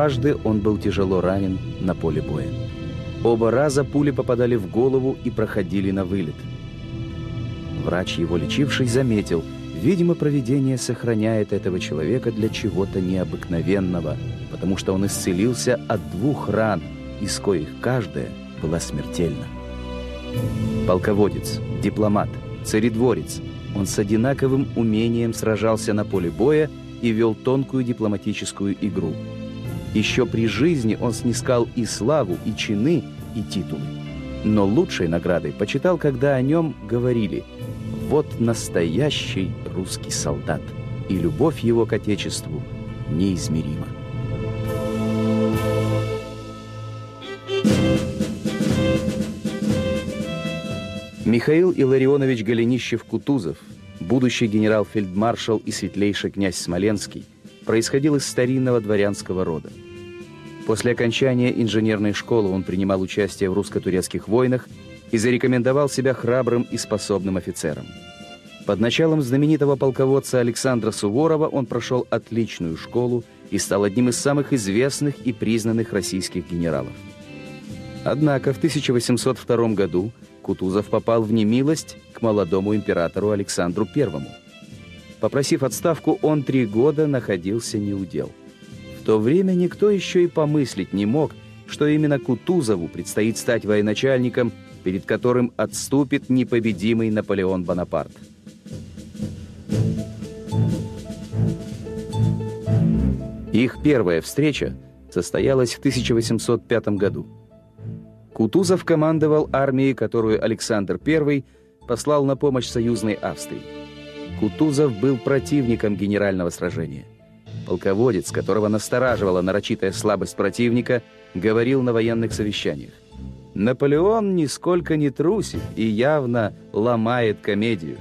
Дважды он был тяжело ранен на поле боя. Оба раза пули попадали в голову и проходили на вылет. Врач, его лечивший, заметил, видимо, провидение сохраняет этого человека для чего-то необыкновенного, потому что он исцелился от двух ран, из коих каждая была смертельна. Полководец, дипломат, царедворец, он с одинаковым умением сражался на поле боя и вел тонкую дипломатическую игру. Еще при жизни он снискал и славу, и чины, и титулы. Но лучшей наградой почитал, когда о нем говорили «Вот настоящий русский солдат, и любовь его к Отечеству неизмерима». Михаил Илларионович Голенищев-Кутузов, будущий генерал-фельдмаршал и светлейший князь Смоленский, происходил из старинного дворянского рода. После окончания инженерной школы он принимал участие в русско-турецких войнах и зарекомендовал себя храбрым и способным офицером. Под началом знаменитого полководца Александра Суворова он прошел отличную школу и стал одним из самых известных и признанных российских генералов. Однако в 1802 году Кутузов попал в немилость к молодому императору Александру I. Попросив отставку, он три года находился неудел. В то время никто еще и помыслить не мог, что именно Кутузову предстоит стать военачальником, перед которым отступит непобедимый Наполеон Бонапарт. Их первая встреча состоялась в 1805 году. Кутузов командовал армией, которую Александр I послал на помощь союзной Австрии. Кутузов был противником генерального сражения. Полководец, которого настораживала нарочитая слабость противника, говорил на военных совещаниях. Наполеон нисколько не трусит и явно ломает комедию.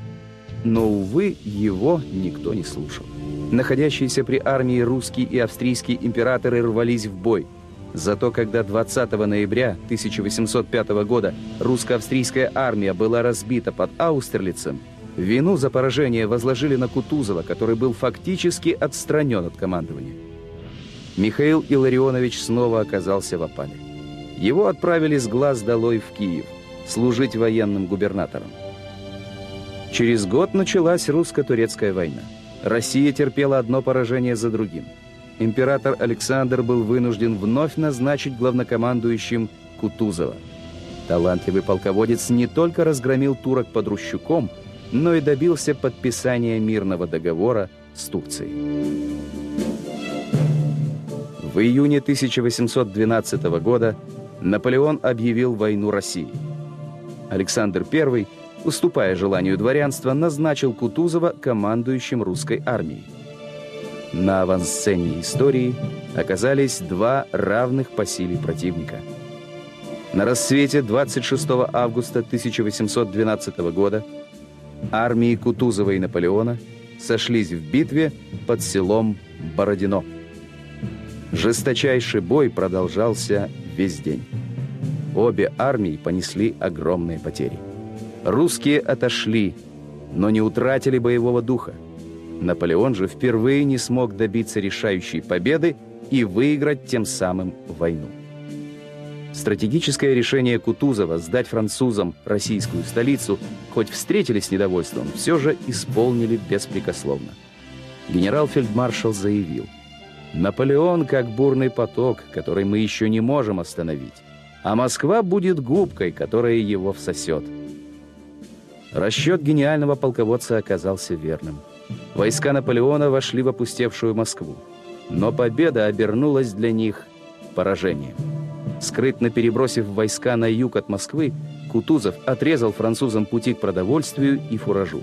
Но, увы, его никто не слушал. Находящиеся при армии русские и австрийские императоры рвались в бой – Зато когда 20 ноября 1805 года русско-австрийская армия была разбита под Аустерлицем, вину за поражение возложили на Кутузова, который был фактически отстранен от командования. Михаил Илларионович снова оказался в опале. Его отправили с глаз долой в Киев, служить военным губернатором. Через год началась русско-турецкая война. Россия терпела одно поражение за другим – император Александр был вынужден вновь назначить главнокомандующим Кутузова. Талантливый полководец не только разгромил турок под Рущуком, но и добился подписания мирного договора с Турцией. В июне 1812 года Наполеон объявил войну России. Александр I, уступая желанию дворянства, назначил Кутузова командующим русской армией. На авансцене истории оказались два равных по силе противника. На рассвете 26 августа 1812 года армии Кутузова и Наполеона сошлись в битве под селом Бородино. Жесточайший бой продолжался весь день. Обе армии понесли огромные потери. Русские отошли, но не утратили боевого духа. Наполеон же впервые не смог добиться решающей победы и выиграть тем самым войну. Стратегическое решение Кутузова сдать французам российскую столицу, хоть встретили с недовольством, все же исполнили беспрекословно. Генерал-фельдмаршал заявил, «Наполеон как бурный поток, который мы еще не можем остановить, а Москва будет губкой, которая его всосет». Расчет гениального полководца оказался верным – Войска Наполеона вошли в опустевшую Москву. Но победа обернулась для них поражением. Скрытно перебросив войска на юг от Москвы, Кутузов отрезал французам пути к продовольствию и фуражу.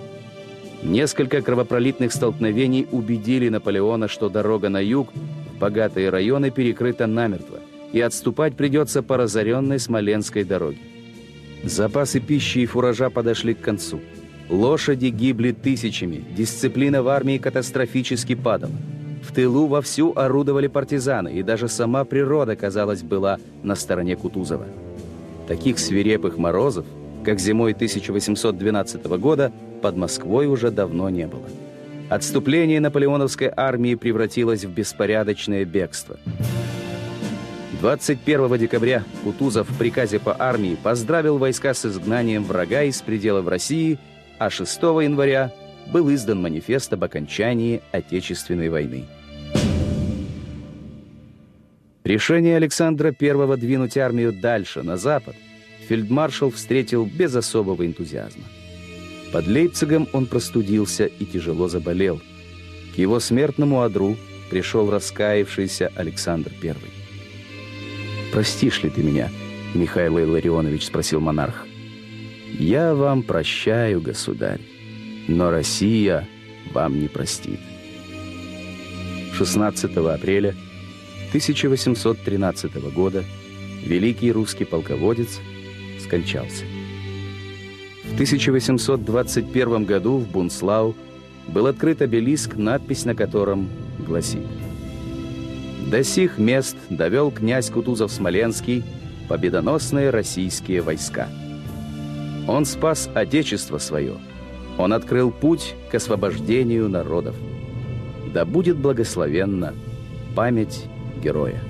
Несколько кровопролитных столкновений убедили Наполеона, что дорога на юг в богатые районы перекрыта намертво, и отступать придется по разоренной Смоленской дороге. Запасы пищи и фуража подошли к концу. Лошади гибли тысячами, дисциплина в армии катастрофически падала. В тылу вовсю орудовали партизаны, и даже сама природа, казалось, была на стороне Кутузова. Таких свирепых морозов, как зимой 1812 года, под Москвой уже давно не было. Отступление наполеоновской армии превратилось в беспорядочное бегство. 21 декабря Кутузов в приказе по армии поздравил войска с изгнанием врага из пределов России, а 6 января был издан манифест об окончании Отечественной войны. Решение Александра I двинуть армию дальше, на запад, фельдмаршал встретил без особого энтузиазма. Под Лейпцигом он простудился и тяжело заболел. К его смертному одру пришел раскаявшийся Александр I. «Простишь ли ты меня, Михаил Илларионович?» — спросил монарх. «Я вам прощаю, государь, но Россия вам не простит». 16 апреля 1813 года великий русский полководец скончался. В 1821 году в Бунслау был открыт обелиск, надпись на котором гласит «До сих мест довел князь Кутузов-Смоленский победоносные российские войска. Он спас Отечество свое, он открыл путь к освобождению народов. Да будет благословенна память героя.